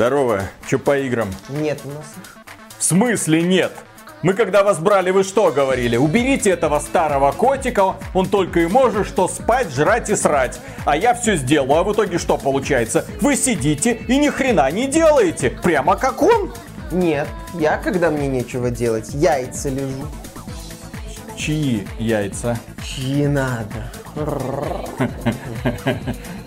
Здорово. Че по играм? Нет у нас. В смысле нет? Мы когда вас брали, вы что говорили? Уберите этого старого котика, он только и может что спать, жрать и срать. А я все сделаю, а в итоге что получается? Вы сидите и ни хрена не делаете, прямо как он. Нет, я, когда мне нечего делать, яйца лежу. Чьи яйца? Чьи надо.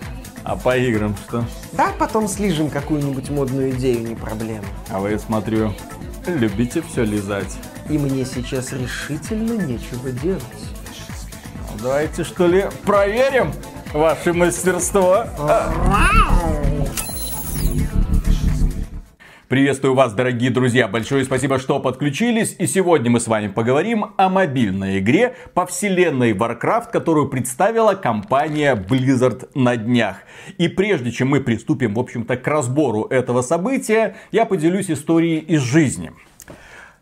А по играм что? Да, потом слижем какую-нибудь модную идею, не проблема. А вы, смотрю, любите все лизать. И мне сейчас решительно нечего делать. Ну, давайте что ли проверим ваше мастерство. Приветствую вас, дорогие друзья. Большое спасибо, что подключились. И сегодня мы с вами поговорим о мобильной игре по вселенной Warcraft, которую представила компания Blizzard на днях. И прежде чем мы приступим, в общем-то, к разбору этого события, я поделюсь историей из жизни.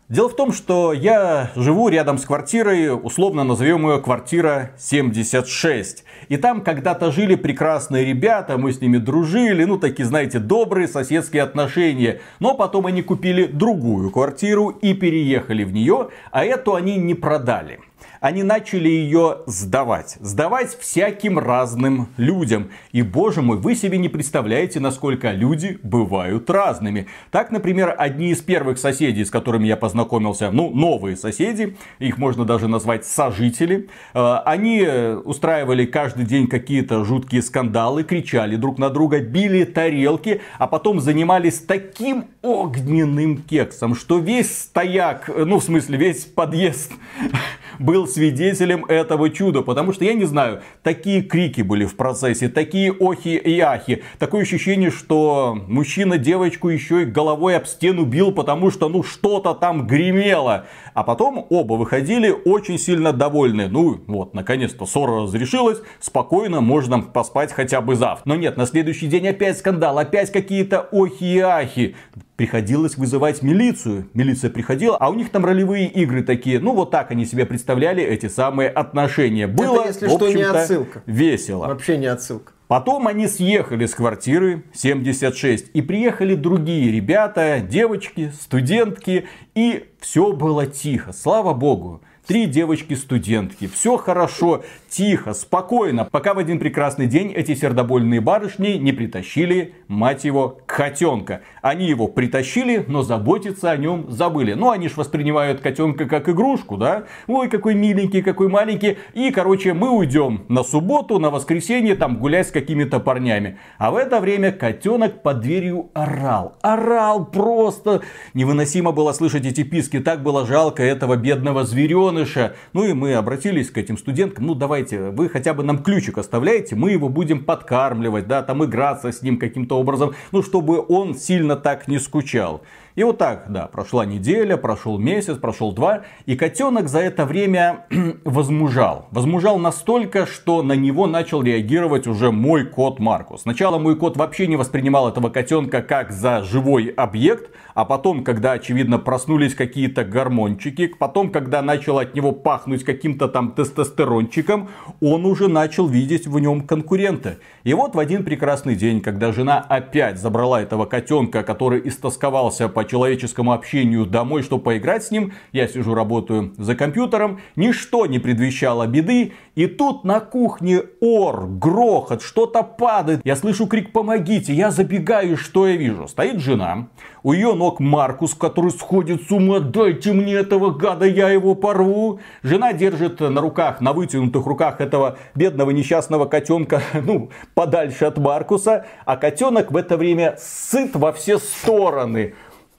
Дело в том, что я живу рядом с квартирой, условно назовем ее квартира 76. И там когда-то жили прекрасные ребята, мы с ними дружили, ну такие, знаете, добрые соседские отношения. Но потом они купили другую квартиру и переехали в нее, а эту они не продали они начали ее сдавать. Сдавать всяким разным людям. И, боже мой, вы себе не представляете, насколько люди бывают разными. Так, например, одни из первых соседей, с которыми я познакомился, ну, новые соседи, их можно даже назвать сожители, э, они устраивали каждый день какие-то жуткие скандалы, кричали друг на друга, били тарелки, а потом занимались таким огненным кексом, что весь стояк, ну, в смысле, весь подъезд был свидетелем этого чуда, потому что, я не знаю, такие крики были в процессе, такие охи и ахи, такое ощущение, что мужчина девочку еще и головой об стену бил, потому что, ну, что-то там гремело. А потом оба выходили очень сильно довольны. Ну, вот, наконец-то ссора разрешилась, спокойно можно поспать хотя бы завтра. Но нет, на следующий день опять скандал, опять какие-то охи и ахи приходилось вызывать милицию. Милиция приходила, а у них там ролевые игры такие. Ну, вот так они себе представляли эти самые отношения. Было, Это, если в что, не отсылка. весело. Вообще не отсылка. Потом они съехали с квартиры 76 и приехали другие ребята, девочки, студентки, и все было тихо, слава богу. Три девочки-студентки. Все хорошо, тихо, спокойно, пока в один прекрасный день эти сердобольные барышни не притащили, мать его, котенка. Они его притащили, но заботиться о нем забыли. Ну, они ж воспринимают котенка как игрушку, да? Ой, какой миленький, какой маленький. И, короче, мы уйдем на субботу, на воскресенье, там гулять с какими-то парнями. А в это время котенок под дверью орал. Орал просто. Невыносимо было слышать эти писки. Так было жалко этого бедного звереныша. Ну и мы обратились к этим студенткам. Ну давайте, вы хотя бы нам ключик оставляете, мы его будем подкармливать, да, там играться с ним каким-то образом. Ну чтобы он сильно так не скучал. И вот так, да, прошла неделя, прошел месяц, прошел два, и котенок за это время возмужал. Возмужал настолько, что на него начал реагировать уже мой кот Маркус. Сначала мой кот вообще не воспринимал этого котенка как за живой объект, а потом, когда, очевидно, проснулись какие-то гормончики, потом, когда начал от него пахнуть каким-то там тестостерончиком, он уже начал видеть в нем конкурента. И вот в один прекрасный день, когда жена опять забрала этого котенка, который истосковался по человеческому общению домой, чтобы поиграть с ним. Я сижу, работаю за компьютером. Ничто не предвещало беды. И тут на кухне ор, грохот, что-то падает. Я слышу крик «помогите!» Я забегаю, что я вижу? Стоит жена. У ее ног Маркус, который сходит с ума. «Дайте мне этого гада, я его порву!» Жена держит на руках, на вытянутых руках этого бедного несчастного котенка, ну, подальше от Маркуса. А котенок в это время сыт во все стороны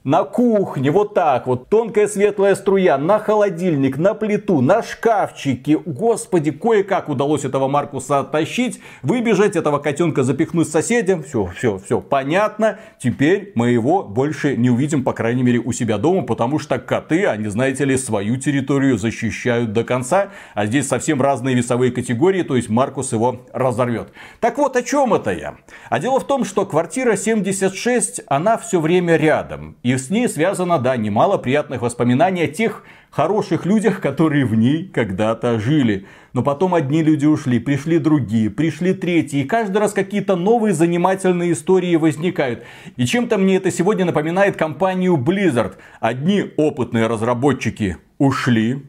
на кухне, вот так вот, тонкая светлая струя, на холодильник, на плиту, на шкафчике. Господи, кое-как удалось этого Маркуса оттащить, выбежать, этого котенка запихнуть соседям. Все, все, все, понятно. Теперь мы его больше не увидим, по крайней мере, у себя дома, потому что коты, они, знаете ли, свою территорию защищают до конца. А здесь совсем разные весовые категории, то есть Маркус его разорвет. Так вот, о чем это я? А дело в том, что квартира 76, она все время рядом. И И с ней связано, да, немало приятных воспоминаний о тех хороших людях, которые в ней когда-то жили. Но потом одни люди ушли, пришли другие, пришли третьи. И каждый раз какие-то новые занимательные истории возникают. И чем-то мне это сегодня напоминает компанию Blizzard. Одни опытные разработчики ушли,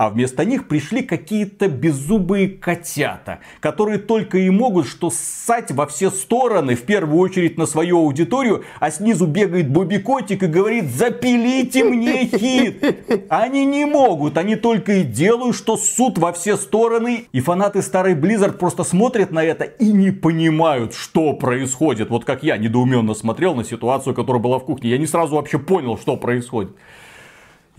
а вместо них пришли какие-то беззубые котята, которые только и могут что ссать во все стороны, в первую очередь на свою аудиторию, а снизу бегает Бобби Котик и говорит «Запилите мне хит!» Они не могут, они только и делают, что ссут во все стороны, и фанаты старой Blizzard просто смотрят на это и не понимают, что происходит. Вот как я недоуменно смотрел на ситуацию, которая была в кухне, я не сразу вообще понял, что происходит.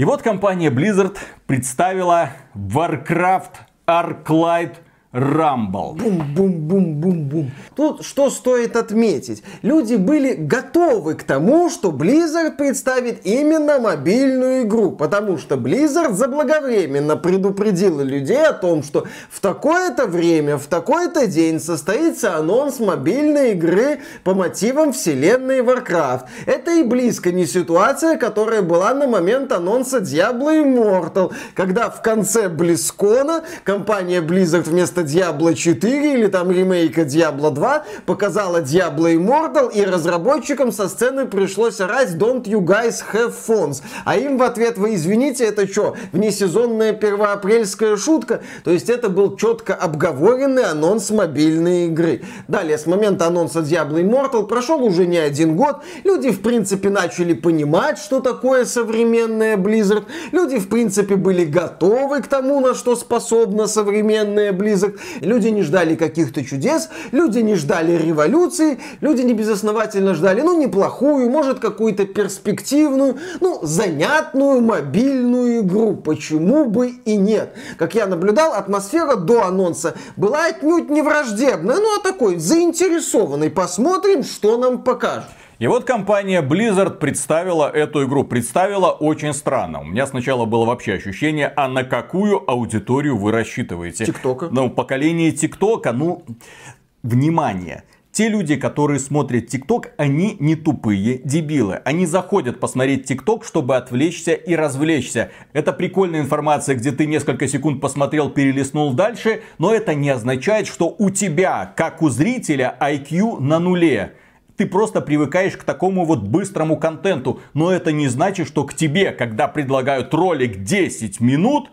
И вот компания Blizzard представила Warcraft Arclight Рамбл. Бум-бум-бум-бум-бум. Тут что стоит отметить? Люди были готовы к тому, что Blizzard представит именно мобильную игру, потому что Blizzard заблаговременно предупредила людей о том, что в такое-то время, в такой-то день состоится анонс мобильной игры по мотивам вселенной Warcraft. Это и близко не ситуация, которая была на момент анонса Diablo Immortal, когда в конце Близкона компания Blizzard вместо вместо Diablo 4 или там ремейка Diablo 2 показала Diablo Immortal, и разработчикам со сцены пришлось орать Don't you guys have phones? А им в ответ, вы извините, это что, внесезонная первоапрельская шутка? То есть это был четко обговоренный анонс мобильной игры. Далее, с момента анонса Diablo Immortal прошел уже не один год. Люди, в принципе, начали понимать, что такое современная Blizzard. Люди, в принципе, были готовы к тому, на что способна современная Blizzard. Люди не ждали каких-то чудес, люди не ждали революции, люди не безосновательно ждали, ну, неплохую, может, какую-то перспективную, ну, занятную мобильную игру. Почему бы и нет? Как я наблюдал, атмосфера до анонса была отнюдь не враждебная, ну, а такой заинтересованный. Посмотрим, что нам покажет. И вот компания Blizzard представила эту игру. Представила очень странно. У меня сначала было вообще ощущение, а на какую аудиторию вы рассчитываете? ТикТока. Ну, поколение ТикТока, ну, внимание. Те люди, которые смотрят ТикТок, они не тупые дебилы. Они заходят посмотреть ТикТок, чтобы отвлечься и развлечься. Это прикольная информация, где ты несколько секунд посмотрел, перелистнул дальше, но это не означает, что у тебя, как у зрителя, IQ на нуле ты просто привыкаешь к такому вот быстрому контенту. Но это не значит, что к тебе, когда предлагают ролик 10 минут,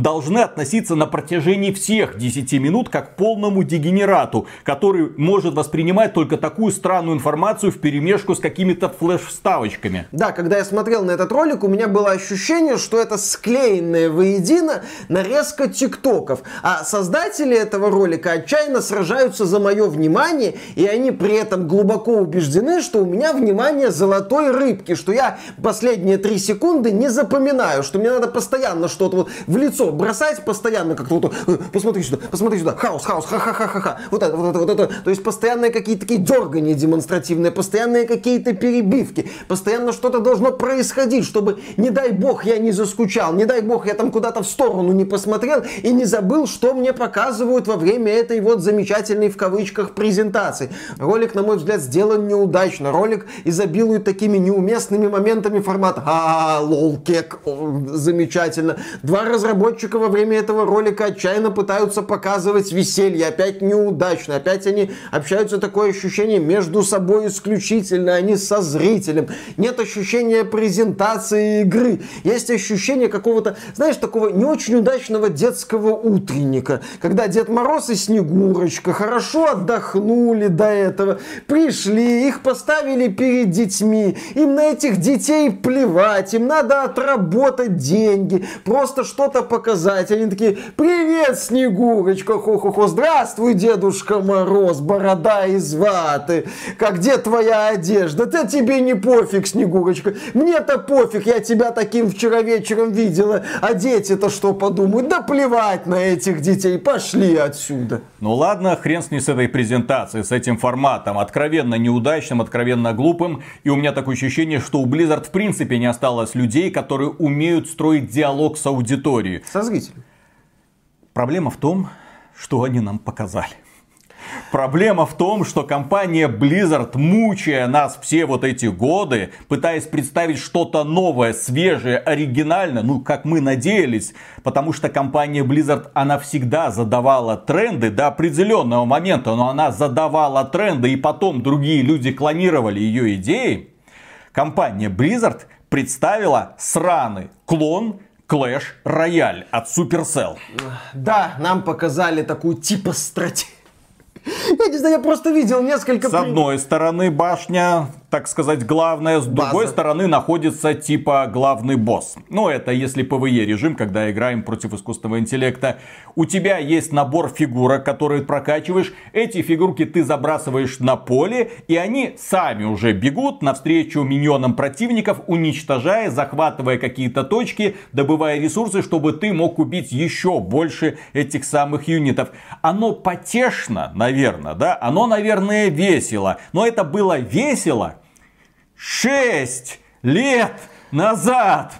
должны относиться на протяжении всех 10 минут как к полному дегенерату, который может воспринимать только такую странную информацию в перемешку с какими-то флеш-вставочками. Да, когда я смотрел на этот ролик, у меня было ощущение, что это склеенная воедино нарезка тиктоков. А создатели этого ролика отчаянно сражаются за мое внимание, и они при этом глубоко убеждены, что у меня внимание золотой рыбки, что я последние три секунды не запоминаю, что мне надо постоянно что-то вот в лицо лицо бросать постоянно как-то вот, э, посмотри сюда, посмотри сюда, хаос, хаос, ха-ха-ха-ха-ха. Вот это, вот это, вот это. То есть постоянные какие-то такие дергания демонстративные, постоянные какие-то перебивки, постоянно что-то должно происходить, чтобы, не дай бог, я не заскучал, не дай бог, я там куда-то в сторону не посмотрел и не забыл, что мне показывают во время этой вот замечательной в кавычках презентации. Ролик, на мой взгляд, сделан неудачно. Ролик изобилует такими неуместными моментами формата а лол, кек, замечательно. Два разработчика разработчика во время этого ролика отчаянно пытаются показывать веселье. Опять неудачно. Опять они общаются такое ощущение между собой исключительно, а не со зрителем. Нет ощущения презентации игры. Есть ощущение какого-то, знаешь, такого не очень удачного детского утренника. Когда Дед Мороз и Снегурочка хорошо отдохнули до этого, пришли, их поставили перед детьми. Им на этих детей плевать, им надо отработать деньги, просто что-то показать. Они такие, привет, Снегурочка, хо-хо-хо, здравствуй, Дедушка Мороз, борода из ваты. Как где твоя одежда? Да тебе не пофиг, Снегурочка. Мне-то пофиг, я тебя таким вчера вечером видела. А дети-то что подумают? Да плевать на этих детей, пошли отсюда. Ну ладно, хрен с ней с этой презентацией, с этим форматом. Откровенно неудачным, откровенно глупым. И у меня такое ощущение, что у Blizzard в принципе не осталось людей, которые умеют строить диалог с аудиторией со зрителем. Проблема в том, что они нам показали. Проблема в том, что компания Blizzard, мучая нас все вот эти годы, пытаясь представить что-то новое, свежее, оригинальное, ну, как мы надеялись, потому что компания Blizzard, она всегда задавала тренды до определенного момента, но она задавала тренды, и потом другие люди клонировали ее идеи. Компания Blizzard представила сраный клон Clash Royale от Supercell. Да, нам показали такую типа стратегию. Я не знаю, я просто видел несколько... С одной стороны башня так сказать, главное. С База. другой стороны находится типа главный босс. Ну, это если PvE режим, когда играем против искусственного интеллекта. У тебя есть набор фигурок, которые прокачиваешь. Эти фигурки ты забрасываешь на поле, и они сами уже бегут навстречу миньонам противников, уничтожая, захватывая какие-то точки, добывая ресурсы, чтобы ты мог купить еще больше этих самых юнитов. Оно потешно, наверное, да? Оно, наверное, весело. Но это было весело, шесть лет назад.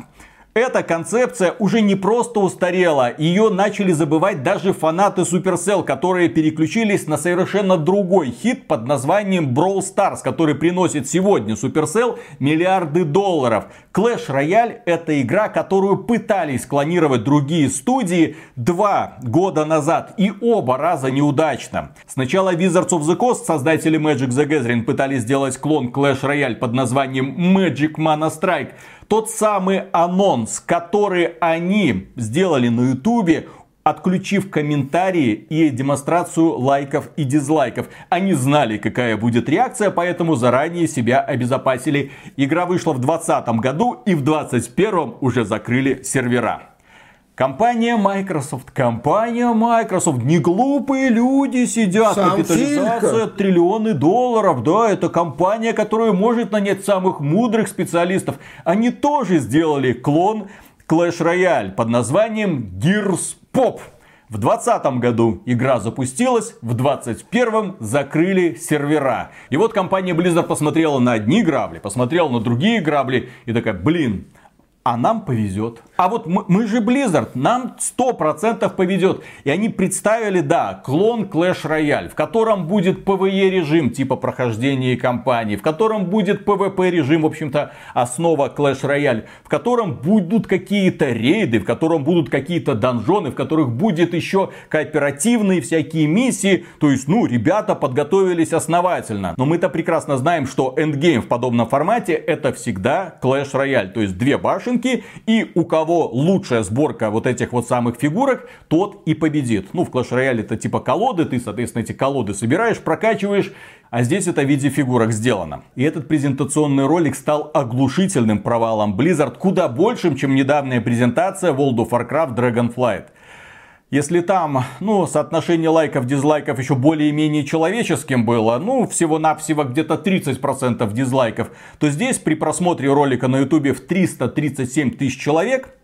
Эта концепция уже не просто устарела, ее начали забывать даже фанаты Supercell, которые переключились на совершенно другой хит под названием Brawl Stars, который приносит сегодня Supercell миллиарды долларов. Clash Royale это игра, которую пытались клонировать другие студии два года назад и оба раза неудачно. Сначала Wizards of the Coast, создатели Magic the Gathering, пытались сделать клон Clash Royale под названием Magic Mana Strike, тот самый анонс, который они сделали на ютубе, отключив комментарии и демонстрацию лайков и дизлайков. Они знали, какая будет реакция, поэтому заранее себя обезопасили. Игра вышла в 2020 году и в 2021 уже закрыли сервера. Компания Microsoft, компания Microsoft, не глупые люди сидят, Сам капитализация фишка. триллионы долларов, да, это компания, которая может нанять самых мудрых специалистов. Они тоже сделали клон Clash Royale под названием Gears Pop. В 2020 году игра запустилась, в 2021 закрыли сервера. И вот компания Blizzard посмотрела на одни грабли, посмотрела на другие грабли и такая, блин, а нам повезет. А вот мы, мы же Blizzard, нам 100% повезет. И они представили, да, клон Clash Royale, в котором будет PvE режим типа прохождения кампании, в котором будет PvP режим, в общем-то, основа Clash Royale, в котором будут какие-то рейды, в котором будут какие-то донжоны, в которых будет еще кооперативные всякие миссии. То есть, ну, ребята подготовились основательно. Но мы-то прекрасно знаем, что эндгейм в подобном формате это всегда Clash Royale. То есть, две башни машинки, и у кого лучшая сборка вот этих вот самых фигурок, тот и победит. Ну, в Clash Royale это типа колоды, ты, соответственно, эти колоды собираешь, прокачиваешь, а здесь это в виде фигурок сделано. И этот презентационный ролик стал оглушительным провалом Blizzard, куда большим, чем недавняя презентация World of Warcraft Dragonflight. Если там, ну, соотношение лайков, дизлайков еще более-менее человеческим было, ну, всего-навсего где-то 30% дизлайков, то здесь при просмотре ролика на ютубе в 337 тысяч человек,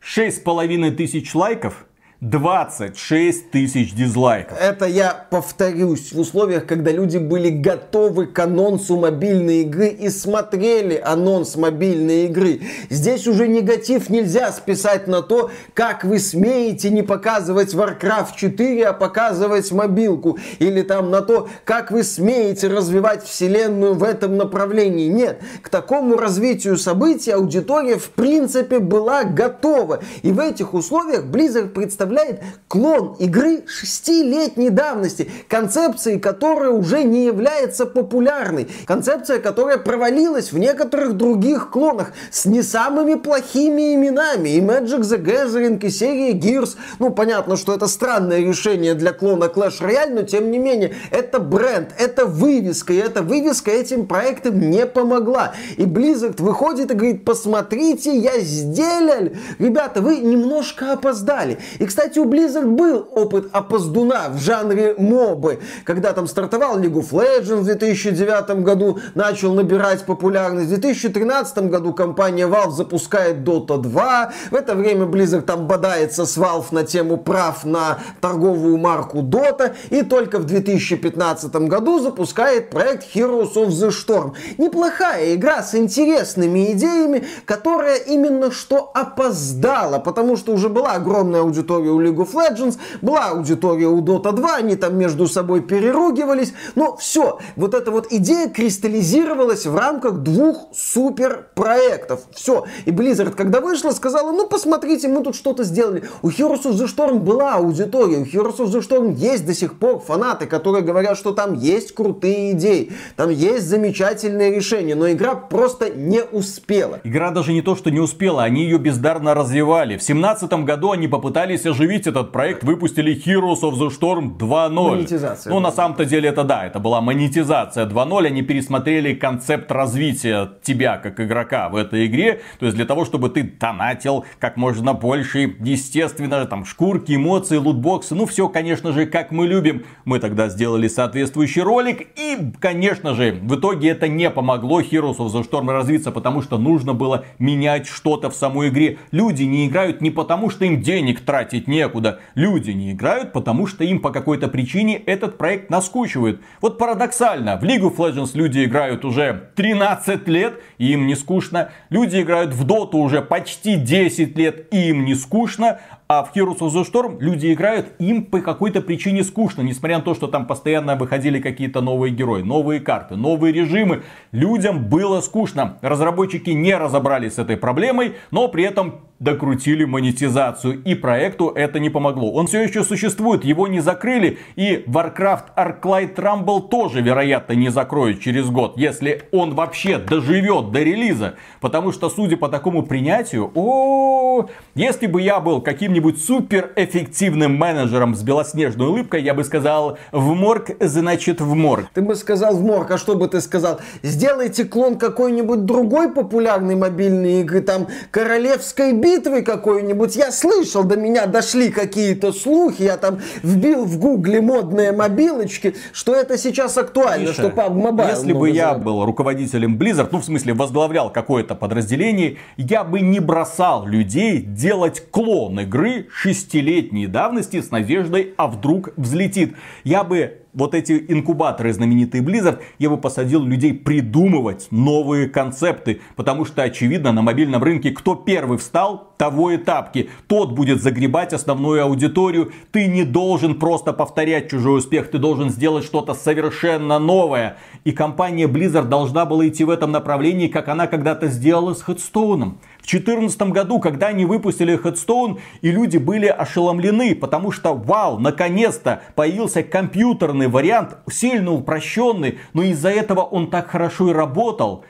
6,5 тысяч лайков – 26 тысяч дизлайков. Это я повторюсь в условиях, когда люди были готовы к анонсу мобильной игры и смотрели анонс мобильной игры. Здесь уже негатив нельзя списать на то, как вы смеете не показывать Warcraft 4, а показывать мобилку. Или там на то, как вы смеете развивать вселенную в этом направлении. Нет, к такому развитию событий аудитория в принципе была готова. И в этих условиях Blizzard представляет представляет клон игры шестилетней давности, концепции, которая уже не является популярной, концепция, которая провалилась в некоторых других клонах с не самыми плохими именами, и Magic the Gathering, и серия Gears. Ну, понятно, что это странное решение для клона Clash Royale, но тем не менее, это бренд, это вывеска, и эта вывеска этим проектам не помогла. И Blizzard выходит и говорит, посмотрите, я сделал. Ребята, вы немножко опоздали. И, кстати, кстати, у Blizzard был опыт опоздуна в жанре мобы, когда там стартовал League of Legends в 2009 году, начал набирать популярность. В 2013 году компания Valve запускает Dota 2. В это время Blizzard там бодается с Valve на тему прав на торговую марку Dota. И только в 2015 году запускает проект Heroes of the Storm. Неплохая игра с интересными идеями, которая именно что опоздала, потому что уже была огромная аудитория у League of Legends, была аудитория у Dota 2, они там между собой переругивались, но все, вот эта вот идея кристаллизировалась в рамках двух супер проектов. Все. И Blizzard, когда вышла, сказала, ну посмотрите, мы тут что-то сделали. У Heroes of the Storm была аудитория, у Heroes of the Storm есть до сих пор фанаты, которые говорят, что там есть крутые идеи, там есть замечательные решения, но игра просто не успела. Игра даже не то, что не успела, они ее бездарно развивали. В семнадцатом году они попытались оживить этот проект, выпустили Heroes of the Storm 2.0. Монетизация. Ну, на самом-то деле это да, это была монетизация 2.0, они пересмотрели концепт развития тебя как игрока в этой игре, то есть для того, чтобы ты донатил как можно больше, естественно, там шкурки, эмоции, лутбоксы, ну все, конечно же, как мы любим. Мы тогда сделали соответствующий ролик, и, конечно же, в итоге это не помогло Heroes of the Storm развиться, потому что нужно было менять что-то в самой игре. Люди не играют не потому, что им денег тратить некуда, люди не играют, потому что им по какой-то причине этот проект наскучивает. Вот парадоксально, в League of Legends люди играют уже 13 лет, и им не скучно. Люди играют в Dota уже почти 10 лет, и им не скучно. А в Heroes of the Storm люди играют, им по какой-то причине скучно, несмотря на то, что там постоянно выходили какие-то новые герои, новые карты, новые режимы. Людям было скучно. Разработчики не разобрались с этой проблемой, но при этом докрутили монетизацию. И проекту это не помогло. Он все еще существует, его не закрыли. И Warcraft Arclight Rumble тоже, вероятно, не закроют через год, если он вообще доживет до релиза. Потому что, судя по такому принятию, о, если бы я был каким-нибудь суперэффективным менеджером с белоснежной улыбкой, я бы сказал, в морг, значит в морг. Ты бы сказал в морг, а что бы ты сказал? Сделайте клон какой-нибудь другой популярной мобильной игры, там, Королевской битвы какой-нибудь. Я слышал, до меня дошли какие-то слухи, я там вбил в гугле модные мобилочки, что это сейчас актуально, Миша, что PUBG Mobile Если бы я заработал. был руководителем Blizzard, ну в смысле возглавлял какое-то подразделение, я бы не бросал людей делать клон игры шестилетней давности с надеждой, а вдруг взлетит. Я бы вот эти инкубаторы знаменитые Blizzard, я бы посадил людей придумывать новые концепты. Потому что, очевидно, на мобильном рынке кто первый встал, того и тапки. Тот будет загребать основную аудиторию. Ты не должен просто повторять чужой успех, ты должен сделать что-то совершенно новое. И компания Blizzard должна была идти в этом направлении, как она когда-то сделала с Headstone. В 2014 году, когда они выпустили Headstone, и люди были ошеломлены, потому что, вау, наконец-то появился компьютерный вариант, сильно упрощенный, но из-за этого он так хорошо и работал.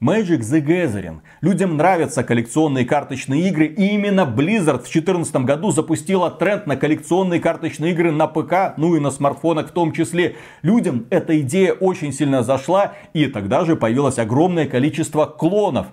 Magic the Gathering. Людям нравятся коллекционные карточные игры, и именно Blizzard в 2014 году запустила тренд на коллекционные карточные игры на ПК, ну и на смартфонах в том числе. Людям эта идея очень сильно зашла, и тогда же появилось огромное количество клонов.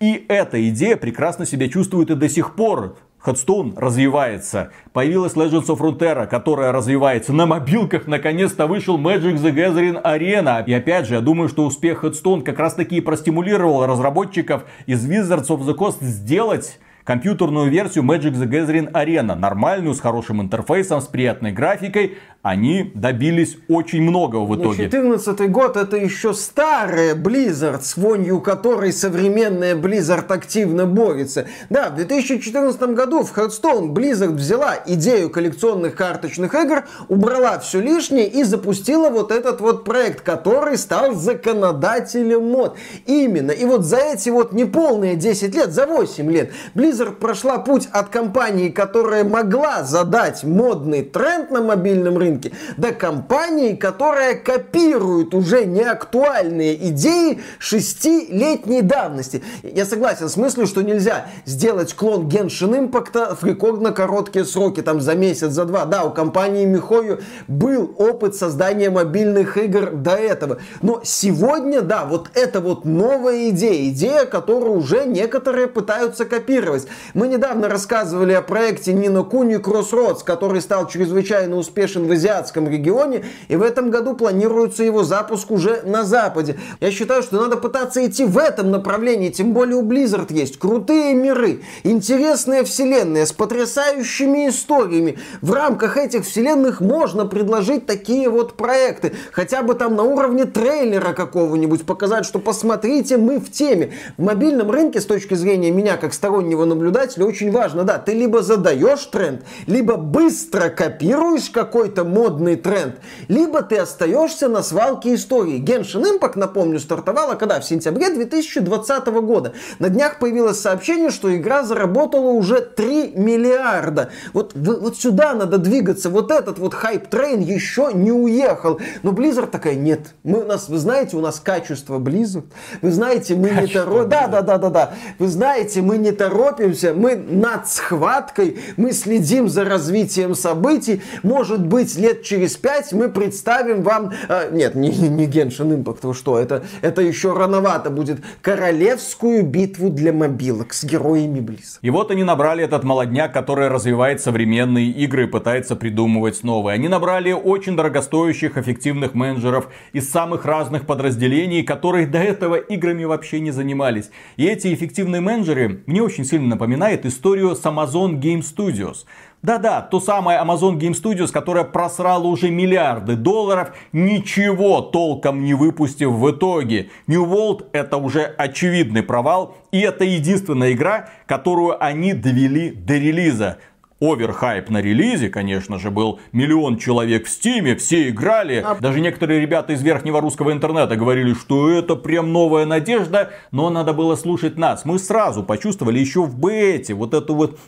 И эта идея прекрасно себя чувствует и до сих пор. Headstone развивается. Появилась Legends of Runeterra, которая развивается. На мобилках наконец-то вышел Magic the Gathering Arena. И опять же, я думаю, что успех Headstone как раз таки и простимулировал разработчиков из Wizards of the Coast сделать компьютерную версию Magic the Gathering Arena. Нормальную, с хорошим интерфейсом, с приятной графикой. Они добились очень многого в итоге. 2014 год это еще старая Blizzard, с вонью которой современная Blizzard активно борется. Да, в 2014 году в Hearthstone Blizzard взяла идею коллекционных карточных игр, убрала все лишнее и запустила вот этот вот проект, который стал законодателем мод. Именно. И вот за эти вот неполные 10 лет, за 8 лет, Blizzard прошла путь от компании, которая могла задать модный тренд на мобильном рынке, до компании, которая копирует уже неактуальные идеи шестилетней давности. Я согласен с мыслью, что нельзя сделать клон Genshin Impact в рекордно короткие сроки, там за месяц, за два. Да, у компании Михою был опыт создания мобильных игр до этого. Но сегодня, да, вот это вот новая идея, идея, которую уже некоторые пытаются копировать. Мы недавно рассказывали о проекте Нина Куни Crossroads, который стал чрезвычайно успешен в азиатском регионе, и в этом году планируется его запуск уже на Западе. Я считаю, что надо пытаться идти в этом направлении, тем более у Blizzard есть крутые миры, интересные вселенные с потрясающими историями. В рамках этих вселенных можно предложить такие вот проекты, хотя бы там на уровне трейлера какого-нибудь, показать, что посмотрите, мы в теме. В мобильном рынке, с точки зрения меня, как стороннего наблюдателя очень важно. Да, ты либо задаешь тренд, либо быстро копируешь какой-то модный тренд, либо ты остаешься на свалке истории. Genshin Impact, напомню, стартовала когда? В сентябре 2020 года. На днях появилось сообщение, что игра заработала уже 3 миллиарда. Вот, вот сюда надо двигаться. Вот этот вот hype train еще не уехал. Но Blizzard такая, нет, мы у нас, вы знаете, у нас качество Blizzard. Вы знаете, мы не торопимся. Да, да, да, да, да. Вы знаете, мы не торопимся, мы над схваткой, мы следим за развитием событий. Может быть, лет через пять мы представим вам... Э, нет, не, не Genshin Impact, вы что, это, это еще рановато будет. Королевскую битву для мобилок с героями Blizzard. И вот они набрали этот молодняк, который развивает современные игры и пытается придумывать новые. Они набрали очень дорогостоящих, эффективных менеджеров из самых разных подразделений, которые до этого играми вообще не занимались. И эти эффективные менеджеры мне очень сильно напоминают историю с Amazon Game Studios. Да-да, то самое Amazon Game Studios, которая просрала уже миллиарды долларов, ничего толком не выпустив в итоге. New World это уже очевидный провал, и это единственная игра, которую они довели до релиза оверхайп на релизе, конечно же, был миллион человек в стиме, все играли. А... Даже некоторые ребята из верхнего русского интернета говорили, что это прям новая надежда, но надо было слушать нас. Мы сразу почувствовали еще в бете вот эту вот,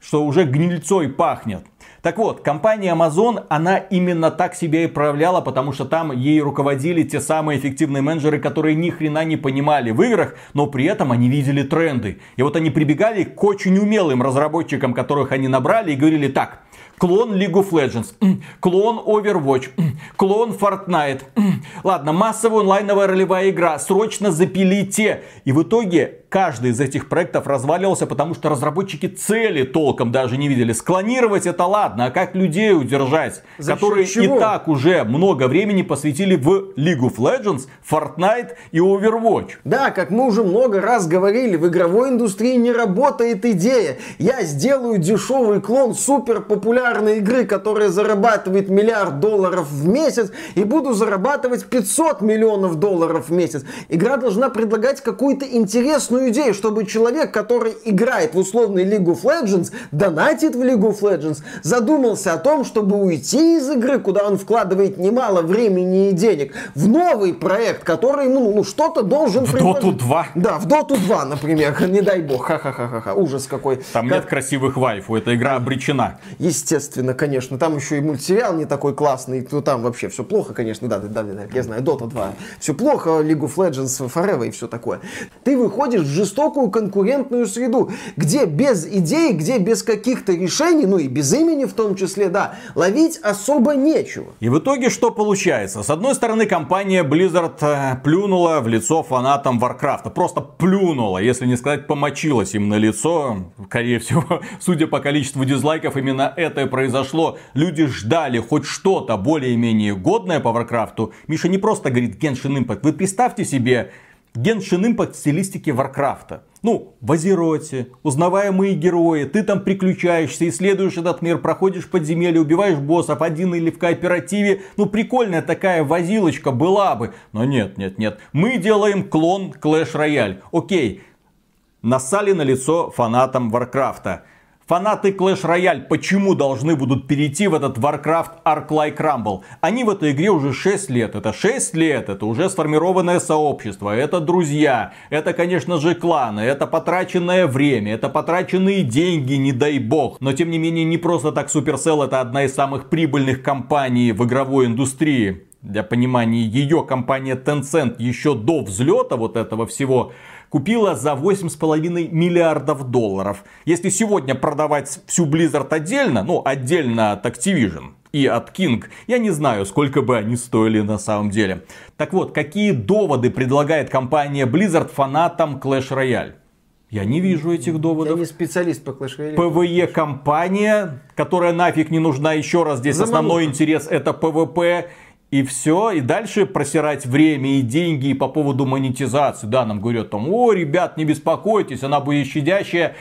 что уже гнильцой пахнет. Так вот, компания Amazon, она именно так себя и проявляла, потому что там ей руководили те самые эффективные менеджеры, которые ни хрена не понимали в играх, но при этом они видели тренды. И вот они прибегали к очень умелым разработчикам, которых они набрали, и говорили так, клон League of Legends, клон Overwatch, клон Fortnite. Ладно, массовая онлайновая ролевая игра, срочно запилите. И в итоге каждый из этих проектов разваливался, потому что разработчики цели толком даже не видели. Склонировать это ладно, а как людей удержать, За которые и так уже много времени посвятили в League of Legends, Fortnite и Overwatch. Да, как мы уже много раз говорили, в игровой индустрии не работает идея. Я сделаю дешевый клон супер популярной игры, которая зарабатывает миллиард долларов в месяц, и буду зарабатывать 500 миллионов долларов в месяц. Игра должна предлагать какую-то интересную идею, чтобы человек, который играет в условный League of Legends, донатит в League of Legends, задумался о том, чтобы уйти из игры, куда он вкладывает немало времени и денег, в новый проект, который ну, ну что-то должен В Доту 2? Да, в Доту 2, например, не дай бог, ха-ха-ха-ха, ужас какой. Там как... нет красивых вайфу, эта игра обречена. Естественно, конечно, там еще и мультсериал не такой классный, то там вообще все плохо, конечно, да, да, да, да я знаю, Дота 2, все плохо, League of Legends Forever и все такое. Ты выходишь в жестокую конкурентную среду, где без идей, где без каких-то решений, ну и без имени в том числе, да, ловить особо нечего. И в итоге что получается? С одной стороны, компания Blizzard э, плюнула в лицо фанатам Warcraft. Просто плюнула, если не сказать помочилась им на лицо. Скорее всего, судя по количеству дизлайков, именно это и произошло. Люди ждали хоть что-то более-менее годное по Warcraft. Миша не просто говорит Genshin Impact. Вы представьте себе, Genshin Impact в стилистике Варкрафта. Ну, в Азероте, узнаваемые герои, ты там приключаешься, исследуешь этот мир, проходишь подземелье, убиваешь боссов один или в кооперативе. Ну, прикольная такая возилочка была бы. Но нет, нет, нет. Мы делаем клон Clash Royale. Окей, нассали на лицо фанатам Варкрафта. Фанаты Clash Royale почему должны будут перейти в этот Warcraft Arclight Rumble? Они в этой игре уже 6 лет. Это 6 лет, это уже сформированное сообщество, это друзья, это, конечно же, кланы, это потраченное время, это потраченные деньги, не дай бог. Но, тем не менее, не просто так Supercell это одна из самых прибыльных компаний в игровой индустрии. Для понимания, ее компания Tencent еще до взлета вот этого всего купила за 8,5 миллиардов долларов. Если сегодня продавать всю Blizzard отдельно, ну отдельно от Activision, и от King. Я не знаю, сколько бы они стоили на самом деле. Так вот, какие доводы предлагает компания Blizzard фанатам Clash Royale? Я не вижу этих доводов. Я не специалист по Clash Royale. PvE кампания, которая нафиг не нужна еще раз. Здесь Замануха. основной интерес это PvP. И все, и дальше просирать время и деньги и по поводу монетизации. Да, нам говорят там, о, ребят, не беспокойтесь, она будет щадящая.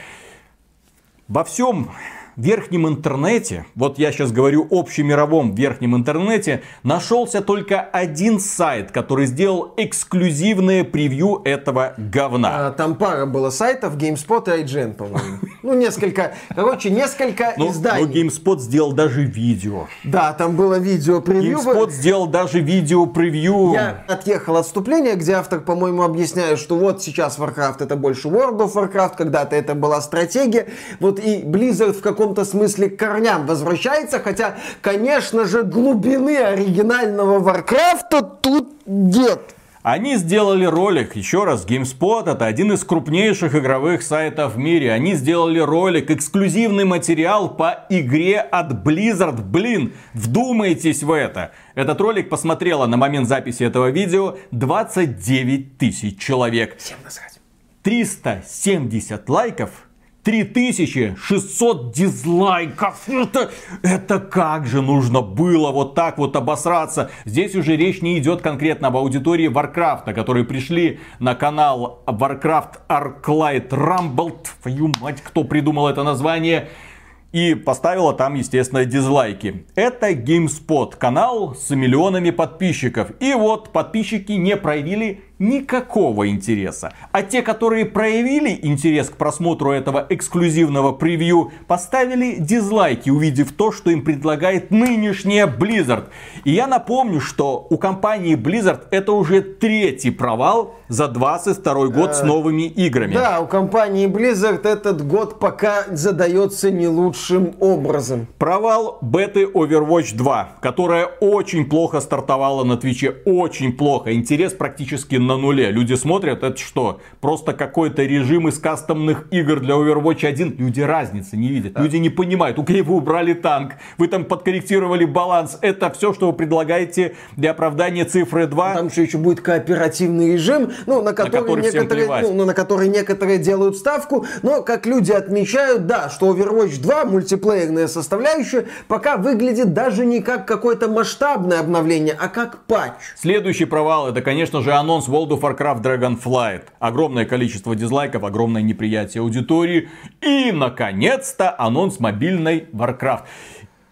Во всем в верхнем интернете, вот я сейчас говорю общемировом верхнем интернете, нашелся только один сайт, который сделал эксклюзивное превью этого говна. А, там пара было сайтов, GameSpot и IGN, по-моему. Ну, несколько, короче, несколько но, изданий. Но GameSpot сделал даже видео. Да, там было видео превью. GameSpot сделал даже видео превью. Я отъехал от вступления, где автор, по-моему, объясняет, что вот сейчас Warcraft это больше World of Warcraft, когда-то это была стратегия. Вот и Blizzard в каком-то смысле к корням возвращается, хотя, конечно же, глубины оригинального Warcraft тут нет. Они сделали ролик, еще раз, GameSpot это один из крупнейших игровых сайтов в мире. Они сделали ролик, эксклюзивный материал по игре от Blizzard. Блин, вдумайтесь в это. Этот ролик посмотрело на момент записи этого видео 29 тысяч человек. Всем насрать. 370 лайков 3600 дизлайков. Это, это как же нужно было вот так вот обосраться. Здесь уже речь не идет конкретно об аудитории Варкрафта, которые пришли на канал Warcraft Arclight Rumble. Твою мать, кто придумал это название? и поставила там, естественно, дизлайки. Это GameSpot, канал с миллионами подписчиков. И вот подписчики не проявили никакого интереса. А те, которые проявили интерес к просмотру этого эксклюзивного превью, поставили дизлайки, увидев то, что им предлагает нынешняя Blizzard. И я напомню, что у компании Blizzard это уже третий провал за 22 год с э, новыми играми. Да, у компании Blizzard этот год пока задается не лучшим образом. Провал беты Overwatch 2, которая очень плохо стартовала на Твиче, очень плохо. Интерес практически на нуле. Люди смотрят, это что? Просто какой-то режим из кастомных игр для Overwatch 1. Люди разницы не видят. Да. Люди не понимают. Окей, вы убрали танк, вы там подкорректировали баланс. Это все, что вы предлагаете для оправдания цифры 2. Там же еще будет кооперативный режим, ну, на который, на который некоторые, ну, ну, на который некоторые делают ставку. Но, как люди отмечают, да, что Overwatch 2, мультиплеерная составляющая, пока выглядит даже не как какое-то масштабное обновление, а как патч. Следующий провал, это, конечно же, анонс World of Warcraft Dragonflight. Огромное количество дизлайков, огромное неприятие аудитории. И, наконец-то, анонс мобильной Warcraft.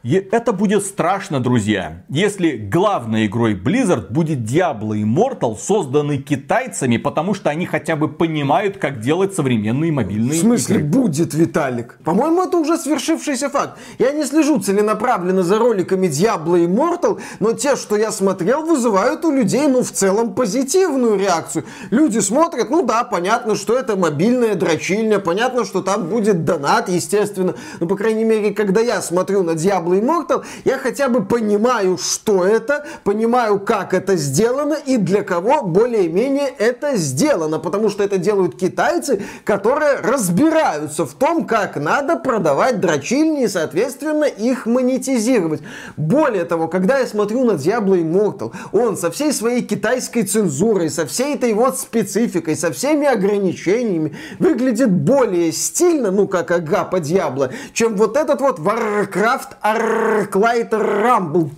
И это будет страшно, друзья, если главной игрой Blizzard будет Diablo Immortal, созданный китайцами, потому что они хотя бы понимают, как делать современные мобильные игры. В смысле игры. будет, Виталик? По-моему, это уже свершившийся факт. Я не слежу целенаправленно за роликами Diablo Immortal, но те, что я смотрел, вызывают у людей, ну, в целом позитивную реакцию. Люди смотрят, ну да, понятно, что это мобильная дрочильня, понятно, что там будет донат, естественно. Ну, по крайней мере, когда я смотрю на Diablo Immortal, я хотя бы понимаю, что это, понимаю, как это сделано и для кого более-менее это сделано, потому что это делают китайцы, которые разбираются в том, как надо продавать дрочильни и, соответственно, их монетизировать. Более того, когда я смотрю на Diablo Immortal, он со всей своей китайской цензурой, со всей этой вот спецификой, со всеми ограничениями выглядит более стильно, ну, как ага по Diablo, чем вот этот вот Warcraft Клайд Рамбл.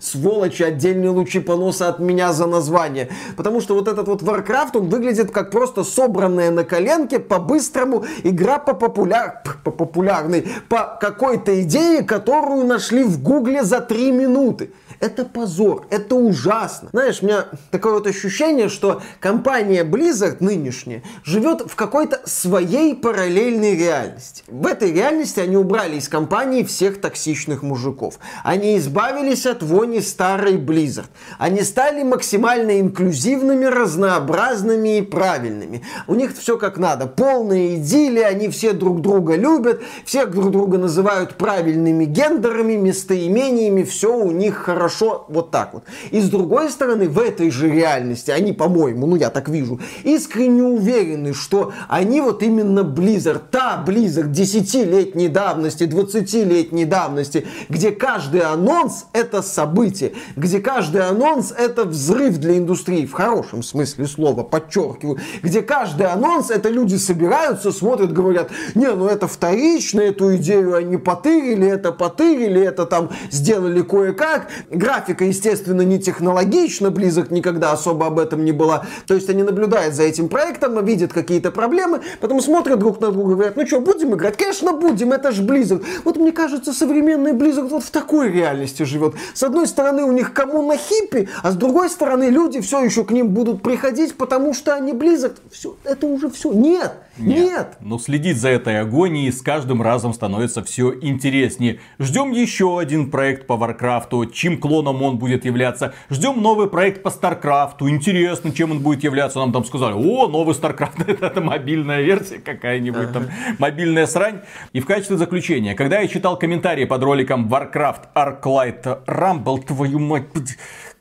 Сволочи, отдельные лучи поноса от меня за название. Потому что вот этот вот Warcraft, он выглядит как просто собранная на коленке по-быстрому игра по, популяр... по популярной, по какой-то идее, которую нашли в гугле за три минуты. Это позор, это ужасно. Знаешь, у меня такое вот ощущение, что компания Blizzard нынешняя живет в какой-то своей параллельной реальности. В этой реальности они убрали из компании всех токсичных мужиков. Они избавились от вони старой Blizzard. Они стали максимально инклюзивными, разнообразными и правильными. У них все как надо. Полная идиллия, они все друг друга любят, все друг друга называют правильными гендерами, местоимениями, все у них хорошо хорошо вот так вот. И с другой стороны, в этой же реальности, они, по-моему, ну я так вижу, искренне уверены, что они вот именно Blizzard, та Blizzard 10-летней давности, 20-летней давности, где каждый анонс это событие, где каждый анонс это взрыв для индустрии, в хорошем смысле слова, подчеркиваю, где каждый анонс это люди собираются, смотрят, говорят, не, ну это вторично, эту идею они потырили, это потырили, это там сделали кое-как, Графика, естественно, не технологична, Blizzard никогда особо об этом не была. То есть они наблюдают за этим проектом, видят какие-то проблемы, потом смотрят друг на друга и говорят, ну что, будем играть? Конечно, будем, это ж Blizzard. Вот мне кажется, современный Blizzard вот в такой реальности живет. С одной стороны, у них кому на хиппи, а с другой стороны, люди все еще к ним будут приходить, потому что они Blizzard. Все, это уже все. Нет, нет. нет. Но следить за этой агонией с каждым разом становится все интереснее. Ждем еще один проект по Варкрафту, чьим клоном он будет являться. Ждем новый проект по Старкрафту. Интересно, чем он будет являться. Нам там сказали, о, новый Старкрафт, это мобильная версия какая-нибудь там, мобильная срань. И в качестве заключения, когда я читал комментарии под роликом Warcraft Arclight Rumble, твою мать,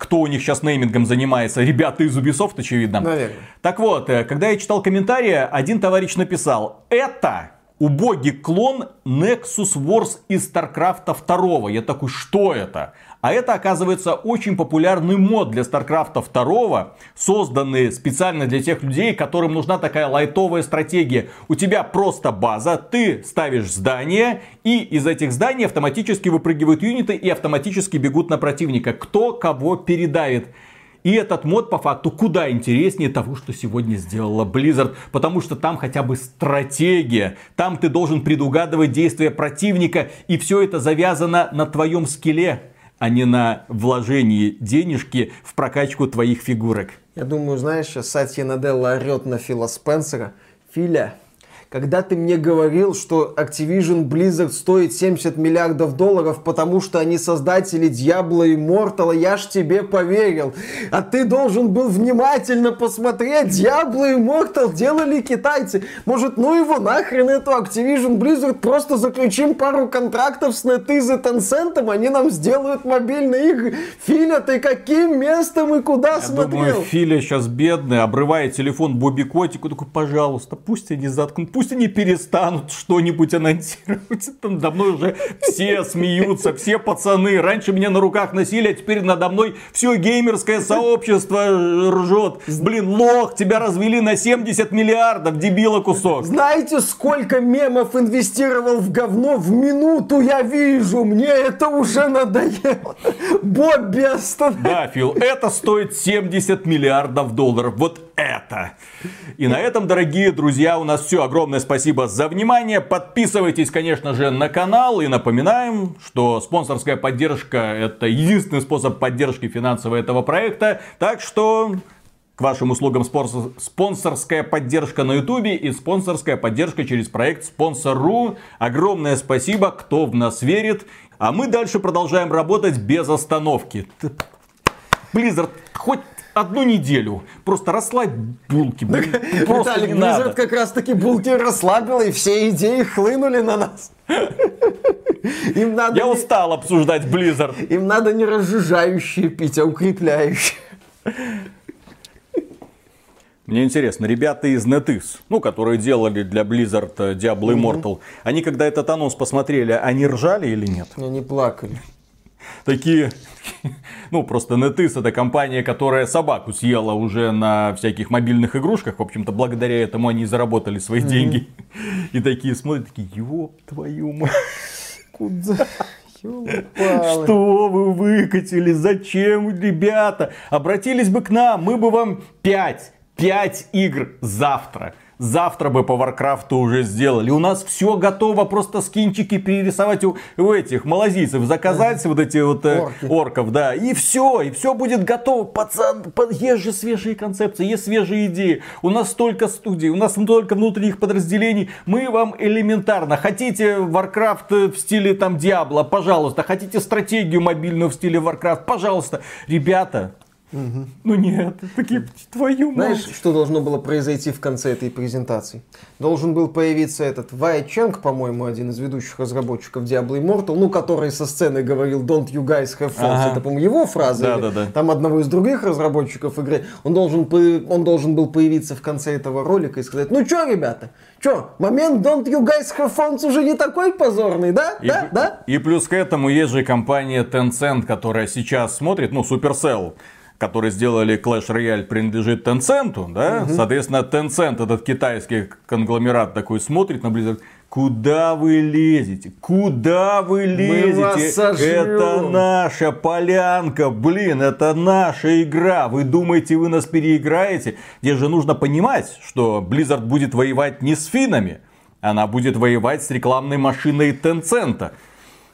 кто у них сейчас неймингом занимается. Ребята из Ubisoft, очевидно. Наверное. Так вот, э, когда я читал комментарии, один товарищ написал, это убогий клон Nexus Wars из StarCraft 2. Я такой, что это? А это, оказывается, очень популярный мод для StarCraft 2, созданный специально для тех людей, которым нужна такая лайтовая стратегия. У тебя просто база, ты ставишь здание, и из этих зданий автоматически выпрыгивают юниты и автоматически бегут на противника. Кто кого передавит. И этот мод по факту куда интереснее того, что сегодня сделала Blizzard, потому что там хотя бы стратегия, там ты должен предугадывать действия противника, и все это завязано на твоем скилле а не на вложении денежки в прокачку твоих фигурок. Я думаю, знаешь, сейчас Сатья Наделла орет на Фила Спенсера. Филя, когда ты мне говорил, что Activision Blizzard стоит 70 миллиардов долларов, потому что они создатели Diablo и Immortal, я ж тебе поверил. А ты должен был внимательно посмотреть. Diablo и Immortal делали китайцы. Может, ну его нахрен эту Activision Blizzard, просто заключим пару контрактов с NetEase и Tencent, они нам сделают мобильные игры. Филя, ты каким местом и куда Я смотрел? думаю, Филя сейчас бедный, обрывает телефон Бобби Котику, такой, пожалуйста, пусть они заткнут, пусть они перестанут что-нибудь анонсировать. Там надо мной уже все смеются, все пацаны. Раньше меня на руках носили, а теперь надо мной все геймерское сообщество ржет. Блин, лох, тебя развели на 70 миллиардов, дебила кусок. Знаете, сколько мемов инвестировал в говно в минуту, я вижу, мне это уже надоело. Бобби останови. Да, Фил, это стоит 70 миллиардов долларов. Вот это. И на этом, дорогие друзья, у нас все. Огромное спасибо за внимание. Подписывайтесь, конечно же, на канал. И напоминаем, что спонсорская поддержка это единственный способ поддержки финансовой этого проекта. Так что к вашим услугам спонсор- спонсорская поддержка на ютубе и спонсорская поддержка через проект Спонсор.ру. Огромное спасибо, кто в нас верит. А мы дальше продолжаем работать без остановки. Blizzard, хоть одну неделю. Просто расслабь булки. блин. Просто Виталик, не надо. Blizzard как раз таки булки расслабила, и все идеи хлынули на нас. Им надо, Я не, устал обсуждать Blizzard. им надо не разжижающие пить, а укрепляющие. Мне интересно, ребята из NetEase, ну, которые делали для Blizzard э, Diablo Immortal, они когда этот анонс посмотрели, они ржали или нет? Они плакали. Такие, ну, просто NetEase это компания, которая собаку съела уже на всяких мобильных игрушках. В общем-то, благодаря этому они заработали свои деньги. И такие смотрят, такие, ёб твою мать. Куда? Что вы выкатили? Зачем, ребята? Обратились бы к нам, мы бы вам 5, 5 игр завтра. Завтра бы по Варкрафту уже сделали. У нас все готово, просто скинчики перерисовать у, у этих малазийцев, заказать вот эти вот э, Орки. орков, да. И все, и все будет готово. Пацан, по- есть же свежие концепции, есть свежие идеи. У нас столько студий, у нас столько внутренних подразделений. Мы вам элементарно. Хотите Warcraft в стиле там Diablo, пожалуйста. Хотите стратегию мобильную в стиле Warcraft, пожалуйста. Ребята, ну нет, такие, твою мать. Знаешь, что должно было произойти в конце этой презентации? Должен был появиться этот Вай Ченг, по-моему, один из ведущих разработчиков Diablo Immortal, ну, который со сцены говорил «Don't you guys have fun». Ага. Это, по-моему, его фраза. Да, или да, да. Там одного из других разработчиков игры. Он должен, он должен был появиться в конце этого ролика и сказать, ну чё, ребята, чё, момент «Don't you guys have fun» уже не такой позорный, да? И, Да? Да? и плюс к этому есть же компания Tencent, которая сейчас смотрит, ну, Supercell, которые сделали Clash Royale, принадлежит Tencent, да? Соответственно, Tencent, этот китайский конгломерат такой, смотрит на Blizzard. Куда вы лезете? Куда вы лезете? это наша полянка, блин, это наша игра. Вы думаете, вы нас переиграете? Здесь же нужно понимать, что Blizzard будет воевать не с финами, она будет воевать с рекламной машиной Tencent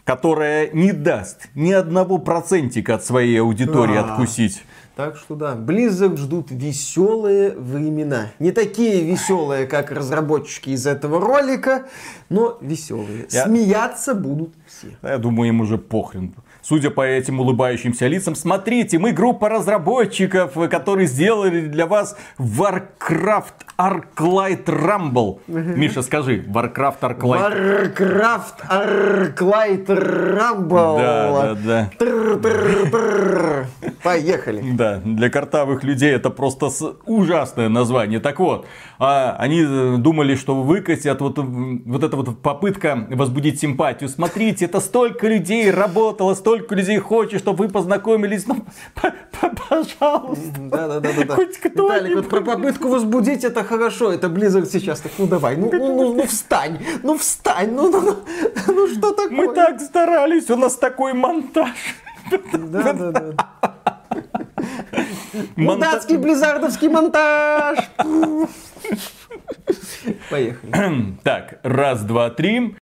которая не даст ни одного процентика от своей аудитории А. откусить. Так что да, Blizzard ждут веселые времена. Не такие веселые, как разработчики из этого ролика, но веселые. Я- Смеяться будут все. Я думаю, им уже похрен. Судя по этим улыбающимся лицам, смотрите, мы группа разработчиков, которые сделали для вас Warcraft Arclight Rumble. Миша, скажи, Warcraft Arclight. Warcraft Arclight Rumble. Да, да, да. Поехали. Да, для картавых людей это просто ужасное название. Так вот, а, они э, думали, что выкатят вот, вот эта вот попытка возбудить симпатию. Смотрите, это столько людей работало, столько людей хочет, чтобы вы познакомились. Ну, пожалуйста. Да, да, да, да. Хоть кто-нибудь. Виталик, вот про попытку возбудить это хорошо. Это Blizzard сейчас. Так, ну давай, ну, ну, ну, ну встань, ну встань, ну, ну, ну, ну что такое? Мы так старались, у нас такой монтаж. Да, да, да. Мудацкий близзардовский монтаж. Поехали. Так, раз, два, три.